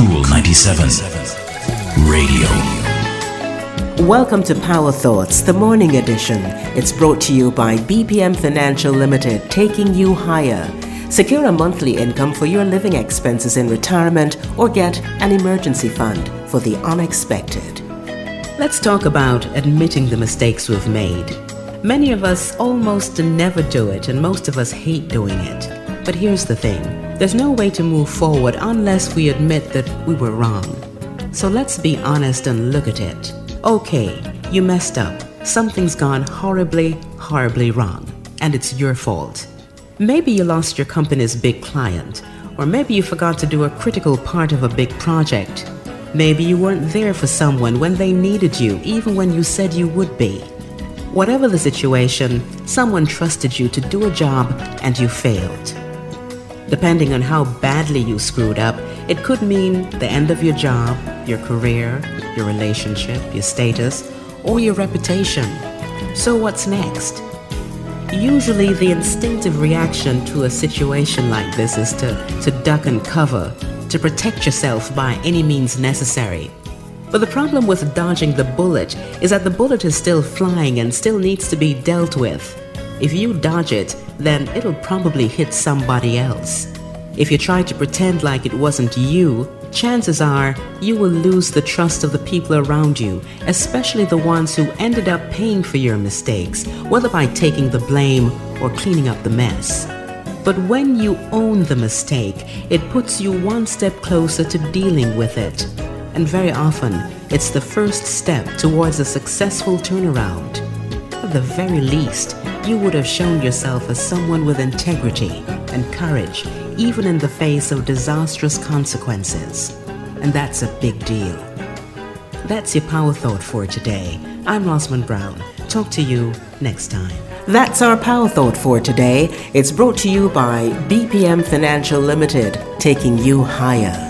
Cool 97 Radio. Welcome to Power Thoughts, the morning edition. It's brought to you by BPM Financial Limited, taking you higher. Secure a monthly income for your living expenses in retirement or get an emergency fund for the unexpected. Let's talk about admitting the mistakes we've made. Many of us almost never do it, and most of us hate doing it. But here's the thing there's no way to move forward unless we admit that we were wrong. So let's be honest and look at it. Okay, you messed up. Something's gone horribly, horribly wrong, and it's your fault. Maybe you lost your company's big client, or maybe you forgot to do a critical part of a big project. Maybe you weren't there for someone when they needed you, even when you said you would be. Whatever the situation, someone trusted you to do a job and you failed. Depending on how badly you screwed up, it could mean the end of your job, your career, your relationship, your status, or your reputation. So, what's next? Usually, the instinctive reaction to a situation like this is to, to duck and cover, to protect yourself by any means necessary. But the problem with dodging the bullet is that the bullet is still flying and still needs to be dealt with. If you dodge it, then it'll probably hit somebody else. If you try to pretend like it wasn't you, chances are you will lose the trust of the people around you, especially the ones who ended up paying for your mistakes, whether by taking the blame or cleaning up the mess. But when you own the mistake, it puts you one step closer to dealing with it. And very often, it's the first step towards a successful turnaround. At the very least, you would have shown yourself as someone with integrity and courage, even in the face of disastrous consequences. And that's a big deal. That's your power thought for today. I'm Rosman Brown. Talk to you next time. That's our power thought for today. It's brought to you by BPM Financial Limited, taking you higher.